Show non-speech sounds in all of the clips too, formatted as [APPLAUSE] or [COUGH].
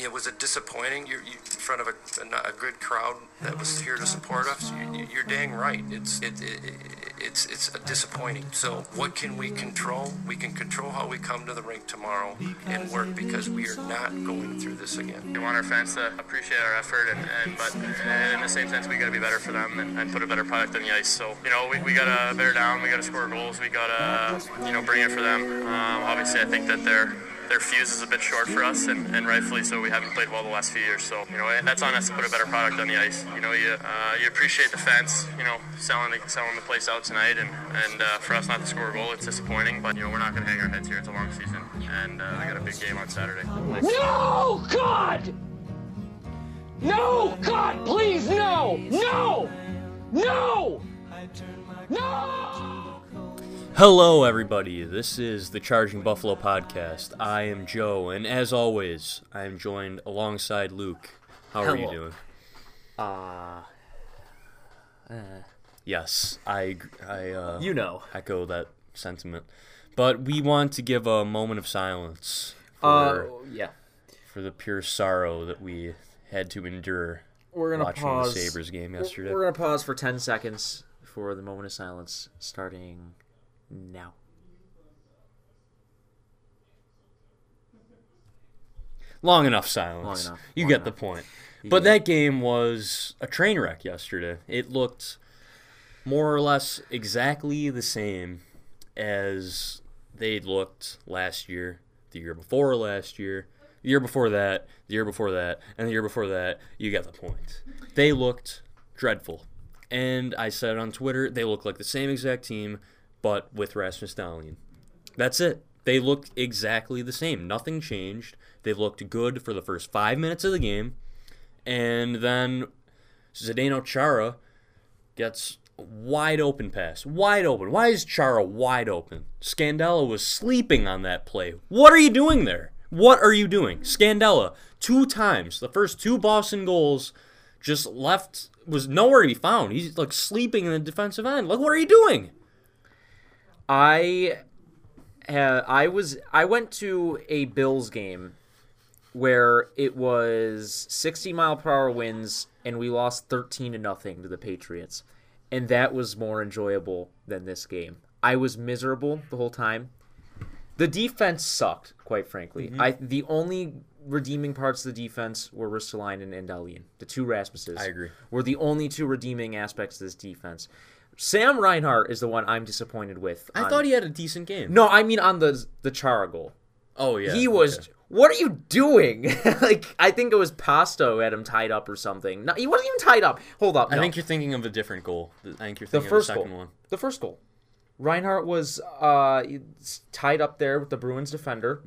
Yeah, was it disappointing? You're, you in front of a, a, good crowd that was here to support us. You, are dang right. It's it, it, it's it's disappointing. So what can we control? We can control how we come to the rink tomorrow and work because we are not going through this again. We want our fans to appreciate our effort, and, and but in the same sense, we got to be better for them and, and, put a better product on the ice. So you know, we, we got to bear down. We got to score goals. We got to you know bring it for them. Um, obviously, I think that they're their fuse is a bit short for us, and, and rightfully so. We haven't played well the last few years, so you know that's on us to put a better product on the ice. You know, you uh, you appreciate the fans, you know, selling the, selling the place out tonight, and and uh, for us not to score a goal, it's disappointing. But you know, we're not going to hang our heads here. It's a long season, and uh, got a big game on Saturday. No, God! No, God, please, no, no, no, no! Hello, everybody. This is the Charging Buffalo podcast. I am Joe, and as always, I am joined alongside Luke. How are you doing? Uh, uh, yes, I, I, uh, you know, echo that sentiment. But we want to give a moment of silence for, uh, yeah, for the pure sorrow that we had to endure. We're gonna watching pause the Sabres game yesterday. We're gonna pause for ten seconds for the moment of silence, starting now. Long enough silence. Long enough. You Long get enough. the point. You But that game was a train wreck yesterday. It looked more or less exactly the same as they'd looked last year, the year before last year, the year before that, the year before that, and the year before that. You get the point. They looked dreadful. And I said on Twitter, they look like the same exact team, but with Rasmus Dahlin. That's it. They looked exactly the same. Nothing changed. They looked good for the first five minutes of the game. And then Zdeno Chara gets wide open pass. Wide open. Why is Chara wide open? Scandella was sleeping on that play. What are you doing there? What are you doing? Scandella, two times, the first two Boston goals, just left, was nowhere to be found. He's like sleeping in the defensive end. Like, what are you doing? I uh, I was I went to a Bills game where it was 60 mile per hour winds and we lost 13 to nothing to the Patriots. And that was more enjoyable than this game. I was miserable the whole time. The defense sucked, quite frankly. Mm-hmm. I the only redeeming parts of the defense were Ristolainen and Dahlin. The two Rasmuses. I agree. Were the only two redeeming aspects of this defense. Sam Reinhart is the one I'm disappointed with. I on- thought he had a decent game. No, I mean on the the Chara goal. Oh, yeah. he was. okay. What are you doing? [LAUGHS] like I think it was Pasto who had him tied up or something. No, he wasn't even tied up. Hold up. I think you're thinking of a different goal. I think you're the thinking first of the second goal. one. The first goal. Reinhart was uh, tied up there with the Bruins defender,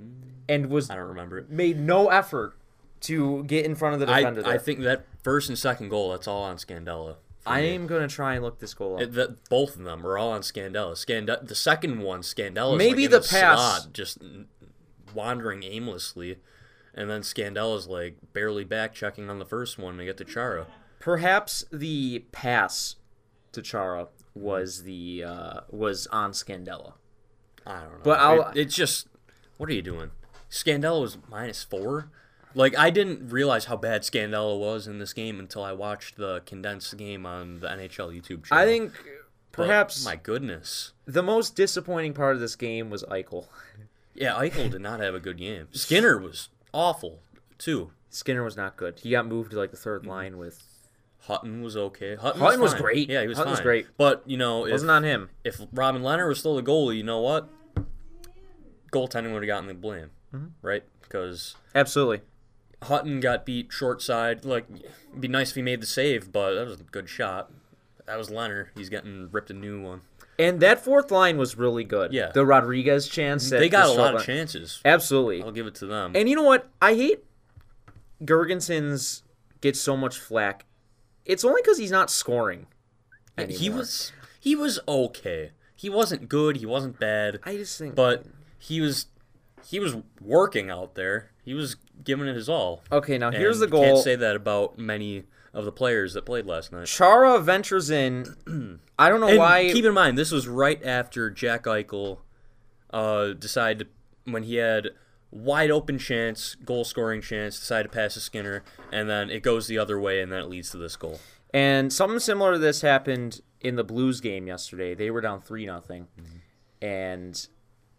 and was I don't remember it. made no effort to get in front of the I, defender. there. I think that first and second goal, that's all on Scandella. I am gonna try and look this goal up. It, that, both of them are all on Scandella. Scandella, the second one, Scandella, Maybe like the pass- just wandering aimlessly, and then Scandella's like barely back checking on the first one to get to Chara. Perhaps the pass to Chara was the uh, was on Scandella. I don't know, But I'll- it, it's just what are you doing? Scandella was minus four. Like I didn't realize how bad Scandella was in this game until I watched the condensed game on the NHL YouTube channel. I think But, perhaps my goodness. the most disappointing part of this game was Eichel. [LAUGHS] Yeah, Eichel did not have a good game. Skinner was awful too. Skinner was not good. He got moved to like the Mm-hmm. third line with Hutton was okay. Hutton, Hutton was fine. great. Yeah, he was Hutton was great. But you know, if, wasn't on him. if Robin Lehner was still the goalie, you know what? Goaltending would have gotten the blame, Mm-hmm. right? Because Absolutely. Hutton got beat short side. Like, it'd be nice if he made the save, but that was a good shot. That was Lehner. He's getting ripped a new one. And that fourth line was really good. Yeah. The Rodrigues chance. They got the a lot of chances. Absolutely. I'll give it to them. And you know what? I hate Girgensons gets so much flack. It's only because he's not scoring. Yeah, he was he was okay. He wasn't good. He wasn't bad. I just think. but he was he was working out there. He was giving it his all. okay, now here's the goal. Can't say that about many of the players that played last night. Chara ventures in. I don't know And why. keep in mind, this was right after Jack Eichel uh, decided when he had wide open chance, goal scoring chance, decided to pass to Skinner, and then it goes the other way, and then it leads to this goal. And something similar to this happened in the Blues game yesterday. They were down three nothing, and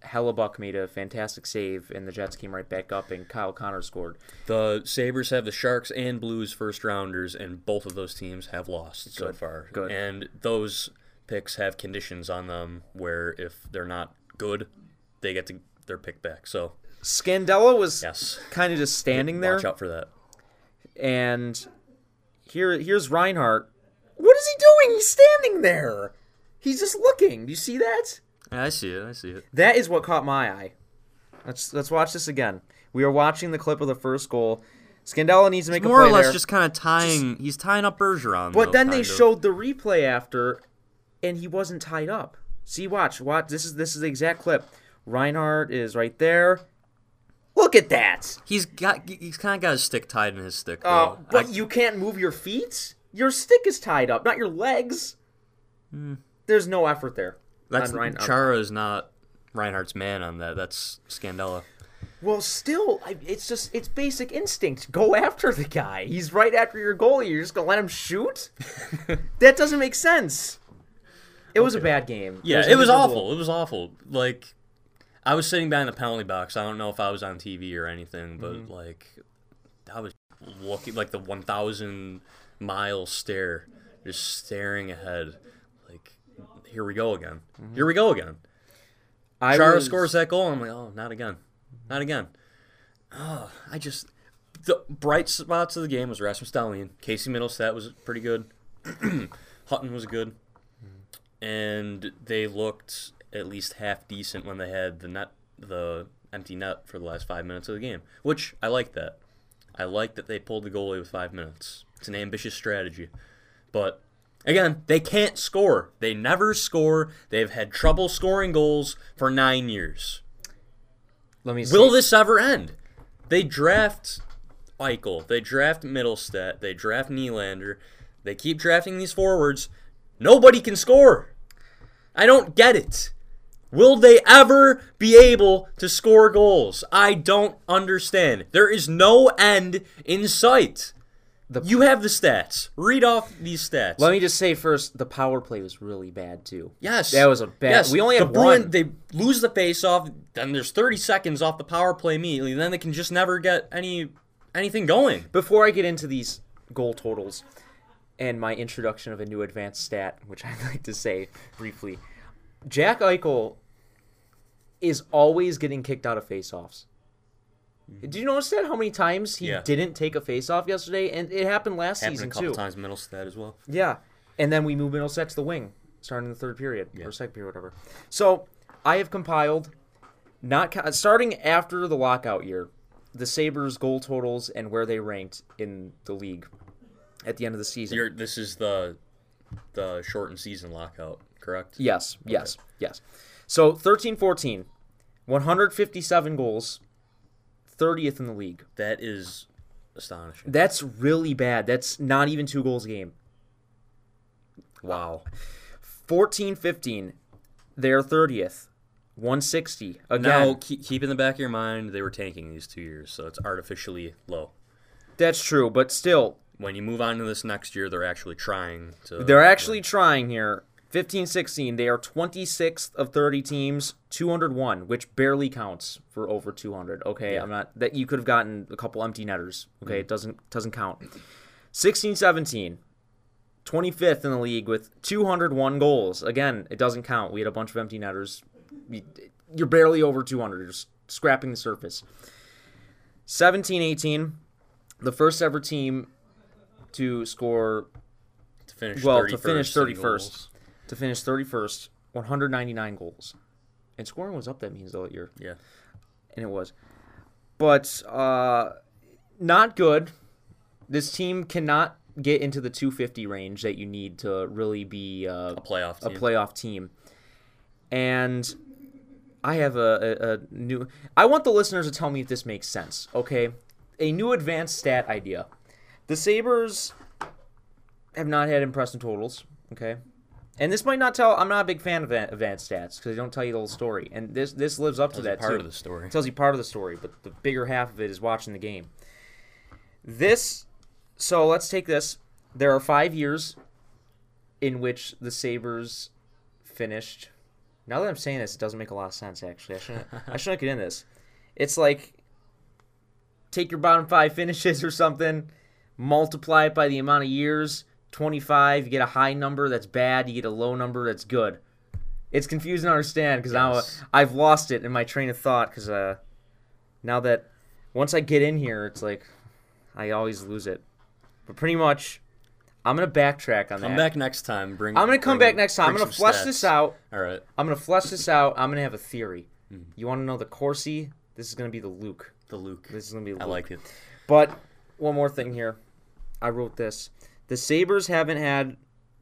Hellebuyck made a fantastic save, and the Jets came right back up, and Kyle Connor scored. The Sabres have the Sharks and Blues first rounders, and both of those teams have lost so far. good. And those picks have conditions on them where if they're not good, they get to their pick back. So Scandella was yes, kind of just standing there, watch out for that. and here here's Reinhart. What is he doing? He's standing there. He's just looking. Do you see that? I see it. I see it. That is what caught my eye. Let's let's watch this again. We are watching the clip of the first goal. Scandella needs to make More a or less there. just kind of tying. he's tying up Bergeron. But though, then they of. showed the replay after, and he wasn't tied up. See, watch, watch. This is this is the exact clip. Reinhart is right there. Look at that. He's got. He's kind of got his stick tied in his stick. Uh, but I- you can't move your feet. Your stick is tied up, not your legs. There's no effort there. That's on Rein- Chara is not Reinhart's man on that. That's Scandella. Well, still, it's just it's basic instinct. Go after the guy. He's right after your goalie. You're just gonna let him shoot? [LAUGHS] that doesn't make sense. It was a bad game. Yeah, was it was awful. It was awful. Like, I was sitting behind the penalty box. I don't know if I was on TV or anything, but Mm-hmm. like, I was looking like the 1,000 mile stare, just staring ahead. Here we go again. Here we go again. Mm-hmm. I Chara was- scores that goal. I'm like, oh, not again, not again. Oh, I just the bright spots of the game was Rasmus Dahlin. Casey Mittelstadt was pretty good. [CLEARS THROAT] Hutton was good, and they looked at least half decent when they had the net, the empty net for the last five minutes of the game. Which I like that. I like that they pulled the goalie with five minutes. It's an ambitious strategy, but Again, they can't score. They never score. They've had trouble scoring goals for nine years. Let me see. Will this ever end? They draft Eichel. They draft Mittelstadt. They draft Nylander. They keep drafting these forwards. Nobody can score. I don't get it. Will they ever be able to score goals? I don't understand. There is no end in sight. You have the stats. Read off these stats. Let me just say first, the power play was really bad too. Yes. That was a bad- Yes. we only had the Bruin, one. They lose the face off, then there's 30 seconds off the power play immediately, then they can just never get any anything going. Before I get into these goal totals and my introduction of a new advanced stat, which [LAUGHS] I'd like to say briefly, Jack Eichel is always getting kicked out of faceoffs. Mm-hmm. Did you notice that? How many times he Yeah. didn't take a faceoff yesterday, and it happened last Happened a season couple too. times Mittelstadt as well. Yeah, and then we move Mittelstadt to the wing, starting in the third period or second period, whatever. So I have compiled, not starting after the lockout year, the Sabres' goal totals and where they ranked in the league at the end of the season. You're, this is the the shortened season lockout, correct? yes, yes, yes. So 13-14, 157 goals, 30th in the league. That is astonishing. That's really bad. That's not even two goals a game. Wow. 14 15, they're 30th. 160. Again, Now, keep, keep in the back of your mind, they were tanking these two years, so it's artificially low. that's true, but still, When you move on to this next year, they're actually trying to. they're actually trying here. 15 16, they are 26th of 30 teams, 201, which barely counts for over 200. Okay, I'm not that you could have gotten a couple empty netters. Okay, mm. it doesn't doesn't count. 16 17, 25th in the league with 201 goals. Again, it doesn't count. We had a bunch of empty netters. You- You're barely over 200. You're just scrapping the surface. 17 18, the first ever team to score to finish well, to finish 31st. To finish 31st, 199 goals. And scoring was up that means though that year. Yeah. And it was. But uh not good. This team cannot get into the 250 range that you need to really be uh, A playoff a team. playoff team. And I have a, a, a new. I want the listeners to tell me if this makes sense. Okay, a new advanced stat idea. The Sabres have not had impressive totals. Okay, And this might not tell. I'm not a big fan of advanced stats because they don't tell you the whole story. And this this lives up to that part too. of the story. It tells you part of the story, but the bigger half of it is watching the game. This, so let's take this. There are five years in which the Sabres finished. Now that I'm saying this, it doesn't make a lot of sense. Actually, I shouldn't. I shouldn't get in this. It's like take your bottom five finishes or something, multiply it by the amount of years. 25, you get a high number that's bad, you get a low number that's good. It's confusing to understand because Yes. now I've lost it in my train of thought because uh, now that once I get in here, it's like I always lose it. But pretty much, I'm gonna backtrack on Come that. Come back next time. Bring. I'm gonna come bring- back next time. I'm gonna flesh stats. this out. All right. I'm gonna flesh this out. I'm gonna have a theory. Mm-hmm. You want to know the Corsi? This is gonna be the Luke. The Luke. This is gonna be. Luke. I like it. But one more thing here. I wrote this. The Sabres haven't had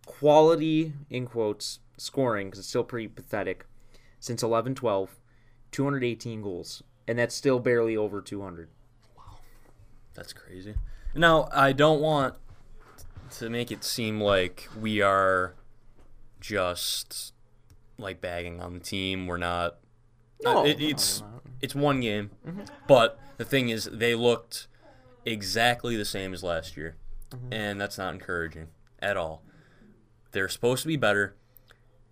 quality, in quotes, scoring, because it's still pretty pathetic, since 11 12, 218 goals. And that's still barely over 200. Wow. That's crazy. Now, I don't want to make it seem like we are just like bagging on the team. We're not. No, uh, it- it's no, it's one game, but the thing is, they looked exactly the same as last year, and that's not encouraging at all. They're supposed to be better.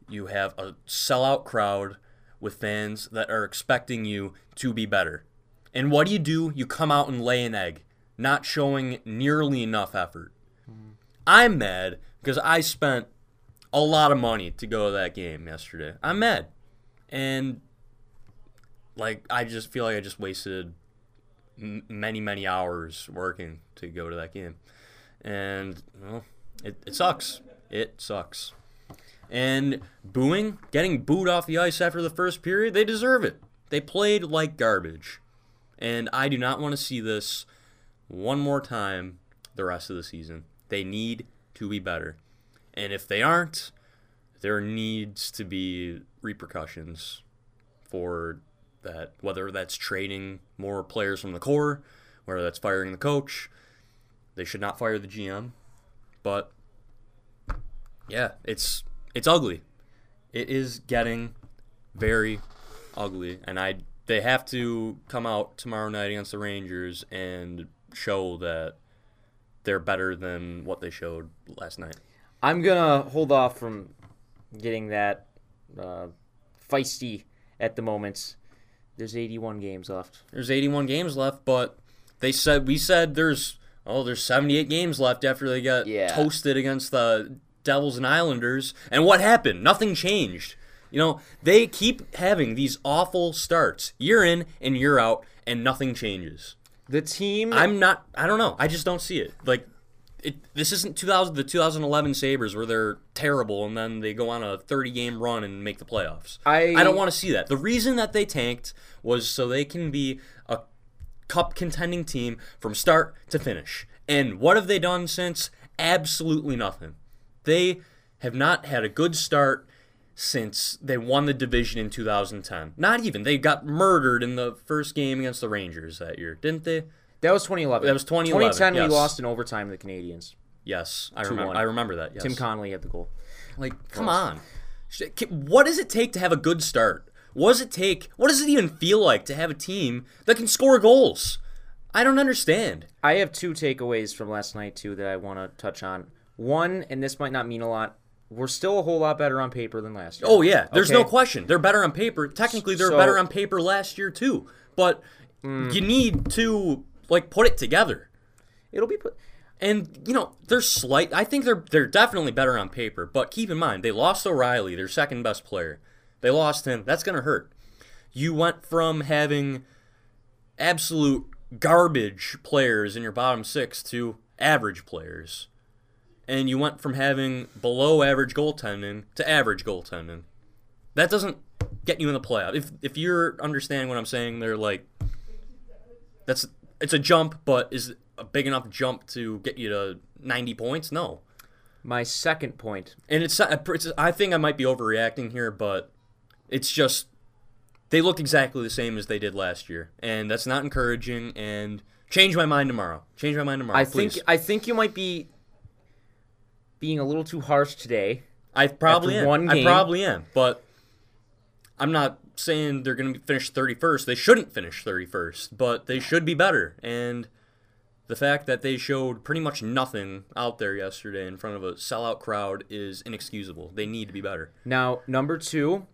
You have a sellout crowd with fans that are expecting you to be better. And what do you do? You come out and lay an egg, not showing nearly enough effort. hmm. I'm mad because I spent a lot of money to go to that game yesterday. I'm mad. And like I just feel like I just wasted m- many many hours working to go to that game. And well, it, it sucks. It sucks. And booing, getting booed off the ice after the first period, they deserve it. They played like garbage. And I do not want to see this one more time the rest of the season. They need to be better. And if they aren't, there needs to be repercussions for that, whether that's trading more players from the core, whether that's firing the coach. They should not fire the GM. But yeah, it's it's ugly. It is getting very ugly, and I they have to come out tomorrow night against the Rangers and show that they're better than what they showed last night. I'm gonna hold off from getting that uh, feisty at the moment. There's 81 games left. There's 81 games left, but they said we said there's oh there's 78 games left after they got Yeah. toasted against the Devils and Islanders. And what happened? Nothing changed. You know, they keep having these awful starts year in and year out and nothing changes. The team. I'm not I don't know. I just don't see it. Like it, this isn't 2000 the 2011 Sabres where they're terrible and then they go on a 30 game run and make the playoffs. I- I don't want to see that. The reason that they tanked was so they can be a cup contending team from start to finish. And what have they done since? Absolutely nothing. They have not had a good start since they won the division in 2010. Not even. They got murdered in the first game against the Rangers that year, didn't they? that was 2011. That was 2011, 2010, yes. we lost in overtime to the Canadiens. Yes, I remember. I remember that. Yes. Tim Connolly had the goal. Like, come on. What does it take to have a good start? What does it take? What does it even feel like to have a team that can score goals? I don't understand. I have two takeaways from last night too that I want to touch on. One, and this might not mean a lot. We're still a whole lot better on paper than last year. Oh yeah, there's no question. They're better on paper. Technically, they're So- better on paper last year too. But mm. you need to like put it together. It'll be put. And you know, they're slight. I think they're they're definitely better on paper. But keep in mind, they lost O'Reilly, their second best player. They lost him. That's gonna hurt. You went from having absolute garbage players in your bottom six to average players, and you went from having below average goaltending to average goaltending. That doesn't get you in the playoff. If if you're understanding what I'm saying, they're like that's it's a jump, but is it a big enough jump to get you to 90 points? No. My second point. And it's, it's I think I might be overreacting here, but it's just they look exactly the same as they did last year, and that's not encouraging. And change my mind tomorrow. Change my mind tomorrow. I please. think I think you might be being a little too harsh today I probably am. one I probably am, but I'm not saying they're going to finish 31st. They shouldn't finish 31st, but they should be better. And the fact that they showed pretty much nothing out there yesterday in front of a sellout crowd is inexcusable. They need to be better. Now, number two,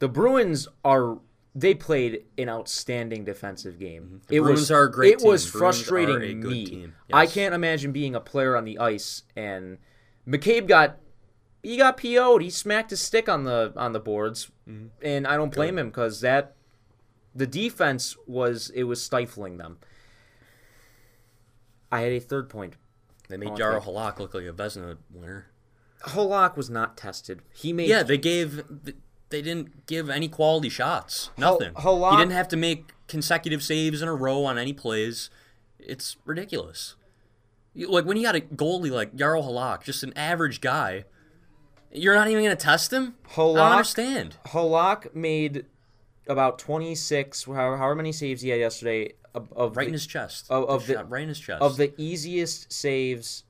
the Bruins are they played an outstanding defensive game. The it Bruins was are a great It was. Bruins frustrating good me. team. I can't imagine being a player on the ice and McCabe got he got PO'd. He smacked his stick on the on the boards, Mm-hmm. and I don't blame him because that the defense was it was stifling them. I had a third point. They made Oh, Jaro. Halak look like a Vezina winner. Halak was not tested. He made Yeah, they gave. They didn't give any quality shots. Nothing. Halak- he didn't have to make consecutive saves in a row on any plays. It's ridiculous. Like when you got a goalie like Jaro Halak, just an average guy, you're not even going to test him. I Halak- don't understand. Halak made about 26, however, however many saves he had yesterday, of, of Right the, in his chest. of- of the- right in his chest. of the easiest saves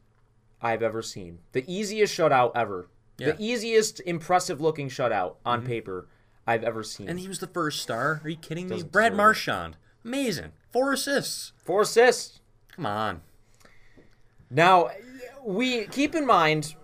I've ever seen. The easiest shutout ever. Yeah. The easiest impressive looking shutout on mm-hmm. paper I've ever seen. and he was the first star. Are you kidding me? Doesn't Brad deserve it. Marchand, amazing, four assists. Four assists. Come on. Now, we keep in mind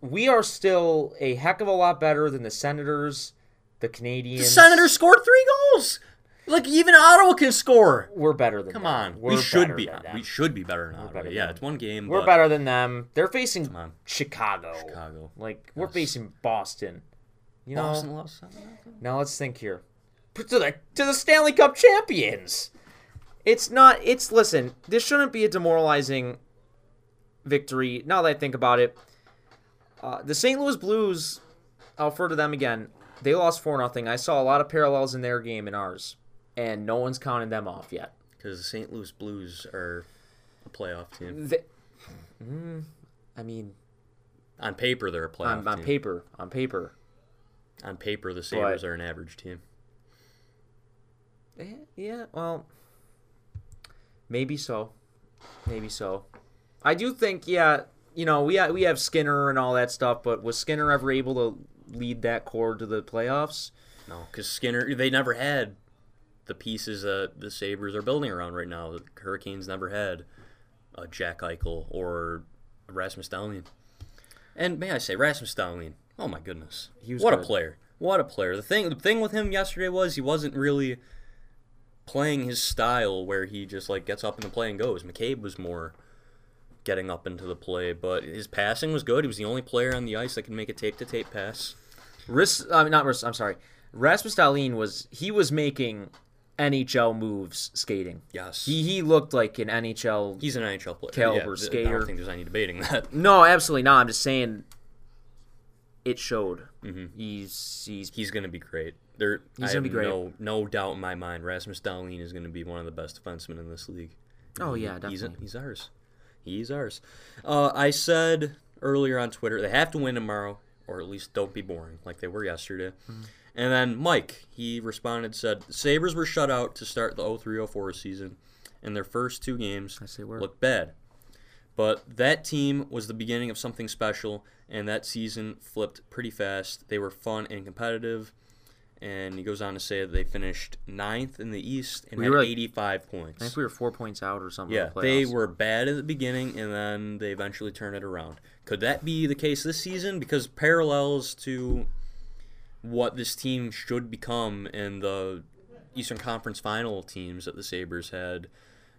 we are still a heck of a lot better than the Senators, the Canadiens. The Senators scored three goals. Like even Ottawa can score. We're better than them. Come them. on, We're we should better be. than them. We should be better than Ottawa. better Yeah, than it's one game. We're but better than them. They're facing on. Chicago. Chicago. Like we're facing Boston. You know. Boston lost seven? Now let's think here. To the to the Stanley Cup champions. It's not. It's listen. This shouldn't be a demoralizing victory. Now that I think about it, uh, the St. Louis Blues. I'll refer to them again. They lost four nothing. I saw a lot of parallels in their game and ours, and no one's counted them off yet. Because the St. Louis Blues are a playoff team. They, Mm, I mean, On paper, they're a playoff on, on paper, on paper, on paper, the Sabres But- are an average team. Eh, Yeah, well, maybe so, maybe so. I do think, yeah, you know, we ha- we have Skinner and all that stuff, but was Skinner ever able to lead that core to the playoffs? No, because Skinner, they never had the pieces that the Sabres are building around right now. The Hurricanes never had a Jack Eichel or Rasmus Dahlin. And may I say, Rasmus Dahlin, oh my goodness. He was what a player. What a player. The thing, the thing with him yesterday was he wasn't really playing his style where he just like gets up in the play and goes. McCabe was more getting up into the play, but his passing was good. He was the only player on the ice that could make a tape to tape pass. Ris, I mean, not Ris, I'm sorry. Rasmus Dahlin was he was making NHL moves skating. Yes. He he looked like an NHL. He's an NHL player. Caliber yeah, th- I don't think there's any debating that. [LAUGHS] no, absolutely not. I'm just saying. It showed. He's he's He's going to be great. There, He's I gonna be great. No, no doubt in my mind. Rasmus Dahlin is going to be one of the best defensemen in this league. Oh, yeah, He's, definitely. he's ours. He's ours. Uh, I said earlier on Twitter they have to win tomorrow, or at least don't be boring like they were yesterday. Hmm. And then Mike, he responded, said Sabres were shut out to start the 03-04 season, and their first two games looked bad. But that team was the beginning of something special, and that season flipped pretty fast. They were fun and competitive. And he goes on to say that they finished ninth in the East and We had like- 85 points. I think we were four points out or something. yeah, the they were bad at the beginning, and then they eventually turned it around. Could that be the case this season? Because parallels to what this team should become in the Eastern Conference final teams that the Sabres had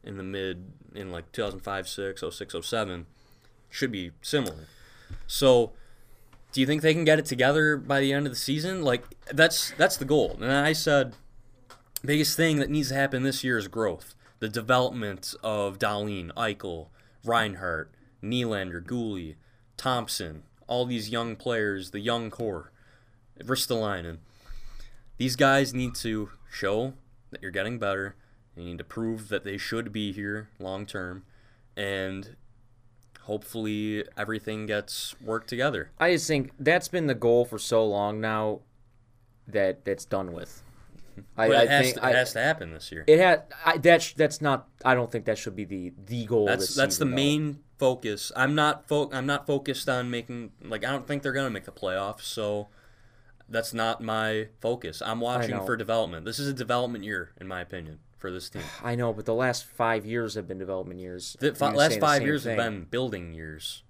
in the mid, in like 2005 6, 06, 07, should be similar. So, do you think they can get it together by the end of the season? Like, that's that's the goal. And I said, biggest thing that needs to happen this year is growth. The development of Dahlin, Eichel, Reinhart, Nylander, Guhle, Thompson, all these young players, the young core, Ristolainen. These guys need to show that you're getting better. You need to prove that they should be here long term, and hopefully everything gets worked together. I just think that's been the goal for so long now that that's done with. I, But I it, has think to, I- it has to happen this year. it had I, that. sh- That's not. I don't think that should be the the goal. That's this that's the season, though. main focus. I'm not fo- I'm not focused on making like I don't think they're gonna make the playoffs. So that's not my focus. I'm watching for development. This is a development year, in my opinion, for this team. [SIGHS] I know, but the last five years have been development years. The fi- last five same years thing. have been building years,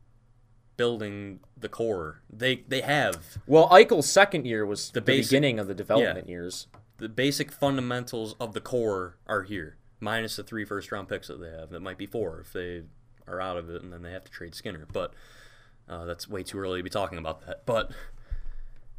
building the core. They they have Well, Eichel's second year was the, basic- beginning of the development years. the basic fundamentals of the core are here, minus the three first round picks that they have. That might be four if they are out of it, and then they have to trade Skinner. But uh, that's way too early to be talking about that. But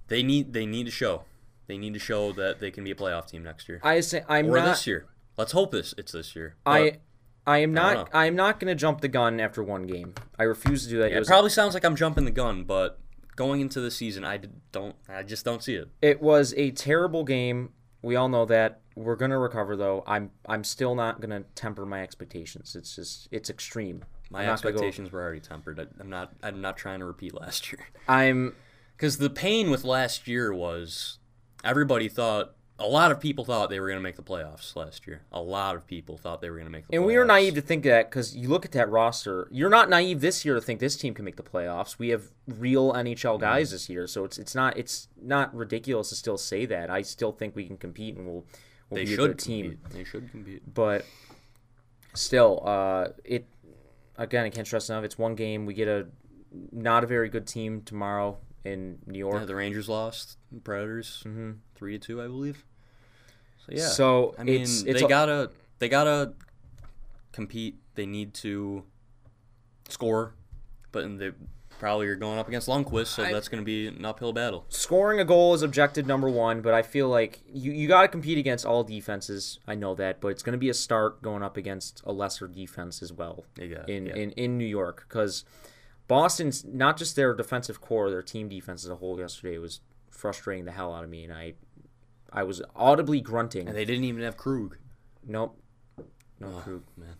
they need they need to show they need to show that they can be a playoff team next year I say I'm or not. this year. Let's hope this it's this year. I But I am I not. know. I am not going to jump the gun after one game. I refuse to do that. yeah, it, it probably sounds like I'm jumping the gun, but going into the season, I don't. I just don't see it. it was a terrible game. We all know that. We're going to recover though. I'm I'm still not going to temper my expectations. It's just it's extreme. My gonna go- expectations were already tempered. I, I'm not. I'm not trying to repeat last year. I'm Because the pain with last year was everybody thought, a lot of people thought they were going to make the playoffs last year. A lot of people thought they were going to make the And playoffs. we are naive to think that because you look at that roster. You're not naive this year to think this team can make the playoffs. We have real Mm-hmm. NHL guys this year, so it's it's not it's not ridiculous to still say that. I still think we can compete and we'll we'll They be a should good team. compete. They should compete. But still, uh, it again I can't stress enough. It's one game. We get a not a very good team tomorrow in New York. Yeah, the Rangers lost. The Predators three to two, I believe. So yeah. Mm-hmm. So I mean, it's it's they a- gotta they gotta compete. They need to score, but they probably are going up against Lundqvist, so I- that's going to be an uphill battle. scoring a goal is objective number one, but I feel like you, you got to compete against all defenses. I know that, but it's going to be a start going up against a lesser defense as well They got- in, yeah. in in New York because Boston's not just their defensive core, their team defense as a whole yesterday was frustrating the hell out of me, and I I was audibly grunting. And they didn't even have Krug. nope, no Krug. Man.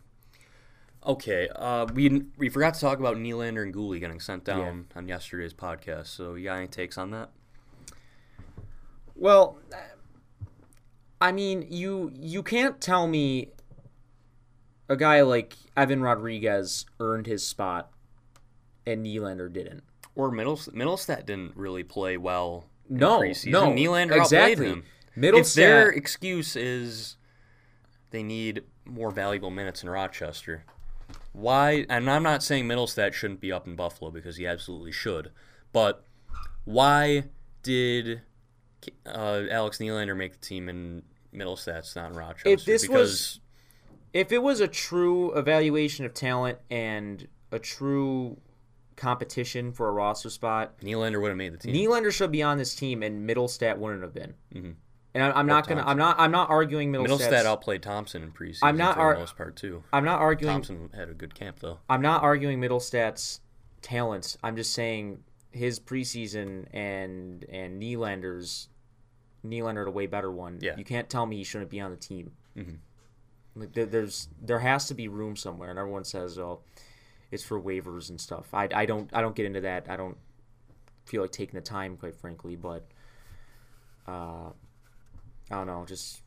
Okay, uh, we we forgot to talk about Nylander and Guhle getting sent down on yesterday's podcast. So you got any takes on that? Well, I mean, you you can't tell me a guy like Evan Rodrigues earned his spot and Nylander didn't. Or Middles- Mittelstadt didn't really play well. No, preseason. no, Nylander exactly. outplayed him. Mittelstadt- If their excuse is they need more valuable minutes in Rochester, why? And I'm not saying Mittelstadt shouldn't be up in Buffalo because he absolutely should, but why did uh, Alex Nylander make the team and Mittelstadt's not in Rochester? If this because was- If it was a true evaluation of talent and a true competition for a roster spot, Nylander would have made the team. Nylander should be on this team and Mittelstadt wouldn't have been. Mm-hmm. And I'm, I'm not gonna. I'm not. I'm not arguing Mittelstadt's, Mittelstadt outplayed Thompson in preseason I'm not for ar- the most part too. I'm not arguing. Thompson had a good camp though. I'm not arguing Mittelstadt's talents. I'm just saying his preseason and and Nylander's Nylander had a way better one. Yeah. You can't tell me he shouldn't be on the team. Mm-hmm. Like there, there's there has to be room somewhere, and everyone says, "Oh, it's for waivers and stuff." I, I don't I don't get into that. I don't feel like taking the time, quite frankly. But uh, I don't know, just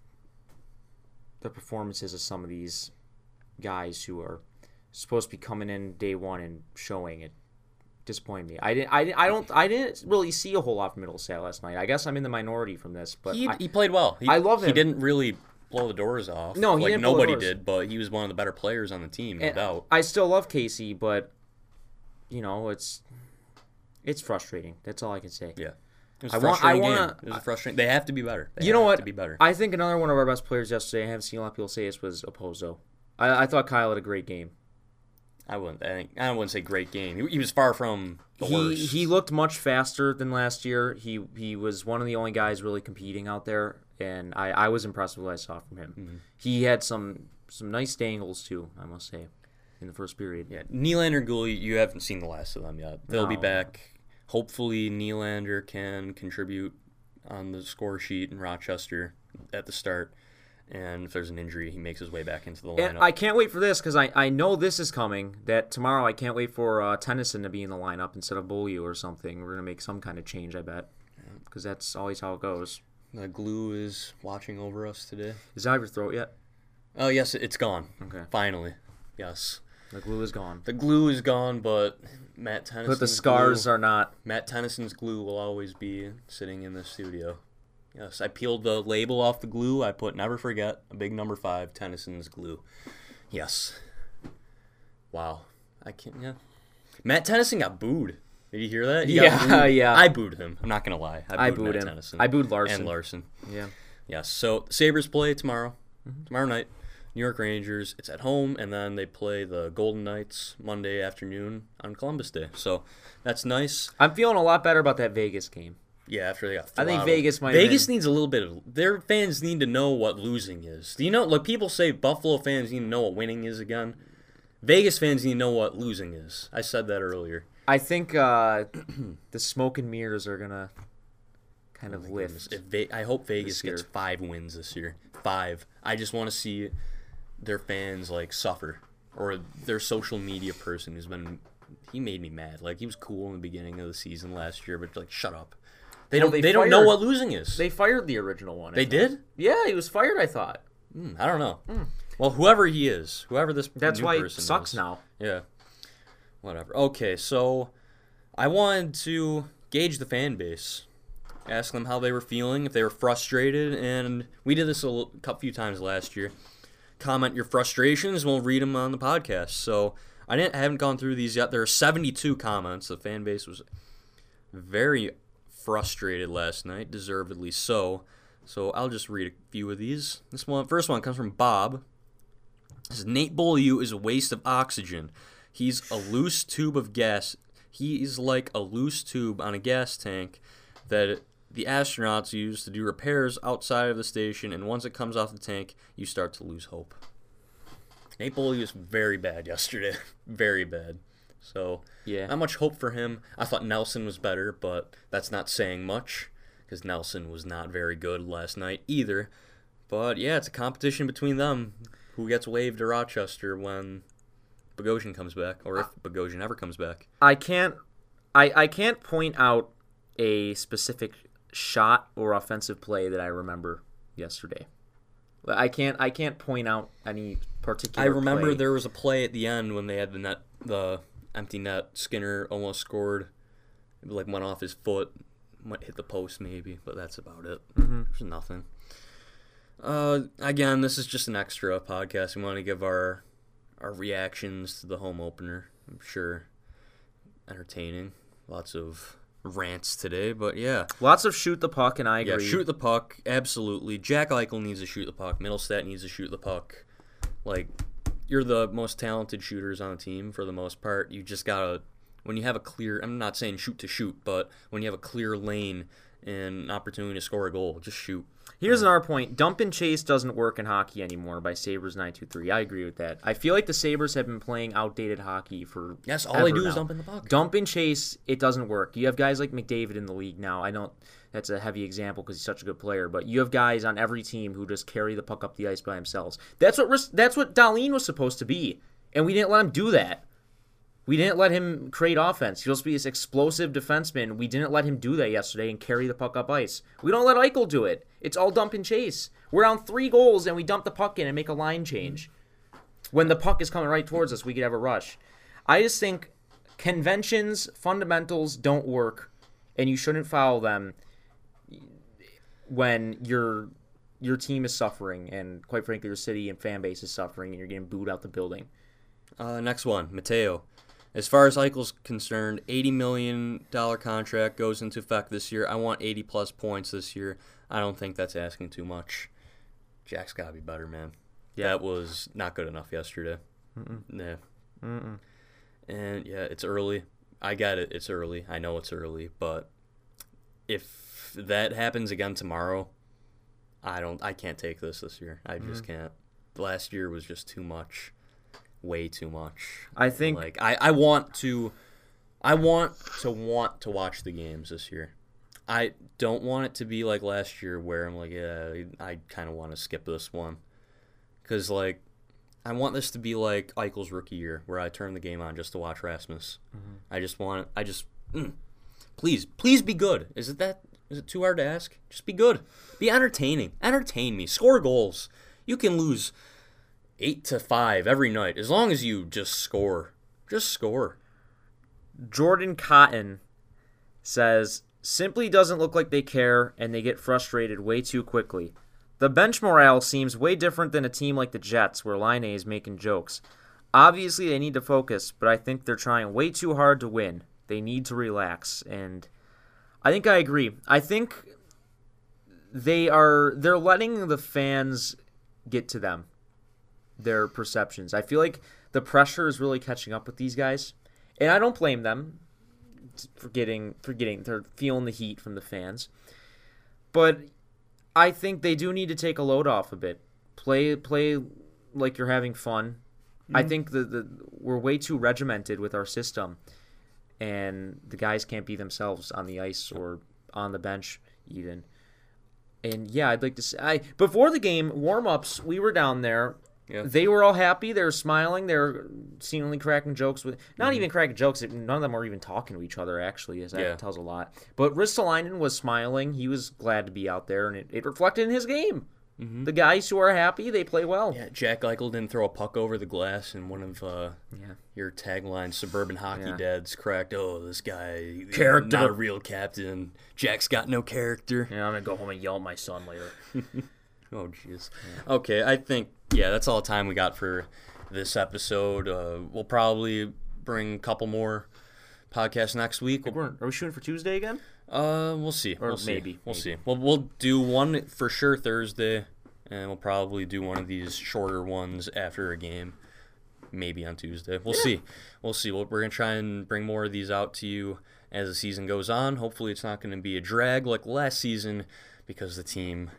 the performances of some of these guys who are supposed to be coming in day one and showing it disappointed me. I didn't. I, I don't. I didn't really see a whole lot from Mittelstadt last night. I guess I'm in the minority from this, but He, I, he played well. He, I love him. He didn't really blow the doors off. No, he like didn't nobody did, but he was one of the better players on the team, no and doubt. I still love Casey, but you know it's it's frustrating. That's all I can say. Yeah, it was a I want- I game. It was frustrating. They have to be better. They You know what? To be better. I think another one of our best players yesterday. I haven't seen a lot of people say this was Okposo. I, I thought Kyle had a great game. I wouldn't. I, think, I wouldn't say great game. He, he was far from the he worst. he looked much faster than last year. He he was one of the only guys really competing out there, and I, I was impressed with what I saw from him. Mm-hmm. He had some some nice dangles too, I must say, in the first period. Yeah, Nylander and Guhle, you haven't seen the last of them yet. They'll be back. Hopefully, Nylander can contribute on the score sheet in Rochester at the start. And if there's an injury, he makes his way back into the lineup. And I can't wait for this because I, I know this is coming. That tomorrow I can't wait for uh, Tennyson to be in the lineup instead of Beaulieu or something. We're gonna make some kind of change, I bet, because that's always how it goes. The glue is watching over us today. Is out of your throat yet? Oh yes, it's gone. Okay. Finally, yes. The glue is gone. The glue is gone, but Matt Tennyson's But the scars glue, are not. Matt Tennyson's glue will always be sitting in the studio. Yes, I peeled the label off the glue. I put "Never Forget" a big number five Tennyson's glue. Yes. Wow. I can't. Yeah. Matt Tennyson got booed. Did you hear that? He Yeah, yeah. I booed him. I'm not gonna lie. I booed, I booed him. Tennyson. I booed Larsson. and Larsson. Yeah. Yes. So Sabres play tomorrow. Mm-hmm. Tomorrow night. New York Rangers. It's at home, and then they play the Golden Knights Monday afternoon on Columbus Day. So that's nice. I'm feeling a lot better about that Vegas game. Yeah, after they got. I think. Vegas might have Vegas needs a little bit of. Their fans need to know what losing is. Do you know? Like people say, Buffalo fans need to know what winning is again. Vegas fans need to know what losing is. I said that earlier. I think uh, [CLEARS THROAT] the smoke and mirrors are gonna kind of lift. If Ve- I hope Vegas gets five wins this year. Five. I just want to see their fans like suffer, or their social media person who's been. He made me mad. Like he was cool in the beginning of the season last year, but like shut up. They Well, don't. they They, don't know what losing is. They fired the original one. I they thought. did. Yeah, he was fired. I thought. Hmm, I don't know. Well, whoever he is, whoever this That's why it person sucks is. now. Yeah. Whatever. Okay, so I wanted to gauge the fan base, ask them how they were feeling, if they were frustrated, and we did this a few times last year. Comment your frustrations, we'll read them on the podcast. So I didn't, I haven't gone through these yet. There are 72 comments. The fan base was very frustrated last night, deservedly so. So I'll just read a few of these. This one, first one comes from Bob. Says, Nate Beaulieu is a waste of oxygen. He's a loose tube of gas. He is like a loose tube on a gas tank that the astronauts use to do repairs outside of the station, and once it comes off the tank, you start to lose hope. Nate was very bad yesterday. [LAUGHS] very bad. So, Yeah. not much hope for him. I thought Nelson was better, but that's not saying much because Nelson was not very good last night either. But yeah, it's a competition between them. Who gets waived to Rochester when Bogosian comes back, or if Bogosian ever comes back? I can't. I I can't point out a specific shot or offensive play that I remember yesterday. I can't. I can't point out any particular. I remember play. there was a play at the end when they had the net, the empty net. Skinner almost scored. It like went off his foot, might hit the post maybe, but that's about it. Mm-hmm. There's nothing. Uh, again, this is just an extra podcast. We want to give our our reactions to the home opener. I'm sure entertaining. Lots of rants today, but yeah. lots of shoot the puck, and I Yeah, agree. shoot the puck, absolutely. Jack Eichel needs to shoot the puck. Mittelstadt needs to shoot the puck. Like, you're the most talented shooters on the team for the most part. You just gotta, when you have a clear, I'm not saying shoot to shoot, but when you have a clear lane and an opportunity to score a goal, just shoot. Here's another point: dump and chase doesn't work in hockey anymore. By two three, I agree with that. I feel like the Sabres have been playing outdated hockey for Yes, all they do is dump in the puck. Dump and chase, it doesn't work. You have guys like McDavid in the league now. I don't. That's a heavy example because he's such a good player, but you have guys on every team who just carry the puck up the ice by themselves. That's what that's what Dahlin was supposed to be, and we didn't let him do that. We didn't let him create offense. To be this explosive defenseman. We didn't let him do that yesterday and carry the puck up ice. We don't let Eichel do it. It's all dump and chase. We're down three goals and we dump the puck in and make a line change. When the puck is coming right towards us, we could have a rush. I just think conventions, fundamentals don't work, and you shouldn't follow them when your your team is suffering and quite frankly your city and fan base is suffering and you're getting booed out the building. Uh, next one, Mateo. As far as Eichel's concerned, $80 million contract goes into effect this year. I want 80 plus points this year. I don't think that's asking too much. Jack's got to be better, man. That was not good enough yesterday. Nah. And yeah, it's early. I get it. It's early. I know it's early, but if that happens again tomorrow, I don't. I can't take this this year. I just mm-hmm. can't. Last year was just too much, way too much. I think Like I, I want to, I want to want to watch the games this year. I don't want it to be like last year where I'm like, yeah, I kind of want to skip this one, because like, I want this to be like Eichel's rookie year where I turn the game on just to watch Rasmus. I just want, I just, mm, please, please be good. Is it that? Is it too hard to ask? Just be good. Be entertaining. Entertain me. Score goals. You can lose eight to five every night as long as you just score. Just score. Jordan Cotton says simply doesn't look like they care and they get frustrated way too quickly. The bench morale seems way different than a team like the Jets where Line is making jokes. Obviously they need to focus, but I think they're trying way too hard to win. They need to relax and I think I agree. I think they are they're letting the fans get to them. Their perceptions. I feel like the pressure is really catching up with these guys. And I don't blame them for getting for getting they're feeling the heat from the fans. But I think they do need to take a load off a bit. Play play like you're having fun. I mm-hmm. think the, the we're way too regimented with our system, and the guys can't be themselves on the ice or on the bench even. And yeah, I'd like to say I before the game warm ups we were down there. Yeah. They were all happy. They were smiling. They were seemingly cracking jokes with not even cracking jokes. None of them were even talking to each other. Actually, as that Yeah. tells a lot. But Ristolainen was smiling. He was glad to be out there, and it, it reflected in his game. The guys who are happy, they play well. Yeah, Jack Eichel didn't throw a puck over the glass, and one of uh, Yeah. your tagline suburban hockey Yeah. dads cracked. Oh, this guy Character. not a real captain. Jack's got no character. Yeah, I'm gonna go home and yell at my son later. [LAUGHS] [LAUGHS] Oh, jeez. Okay, I think yeah, that's all the time we got for this episode. Uh, we'll probably bring a couple more podcasts next week. We'll, are we shooting for Tuesday again? uh, we'll see. Or we'll see. maybe, We'll maybe. see. We'll we'll do one for sure Thursday, and we'll probably do one of these shorter ones after a game. Maybe on Tuesday. We'll see. We'll see. We'll, we're gonna try and bring more of these out to you as the season goes on. Hopefully, it's not going to be a drag like last season because the team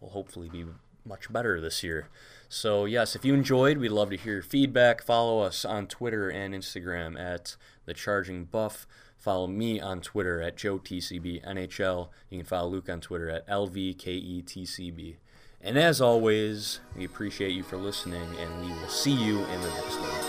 will hopefully be much better this year. So, yes, if you enjoyed, we'd love to hear your feedback. Follow us on Twitter and Instagram at The Charging Buff. Follow me on Twitter at JoeTCBNHL. You can follow Luke on Twitter at LVKETCB. And as always, we appreciate you for listening, and we will see you in the next one.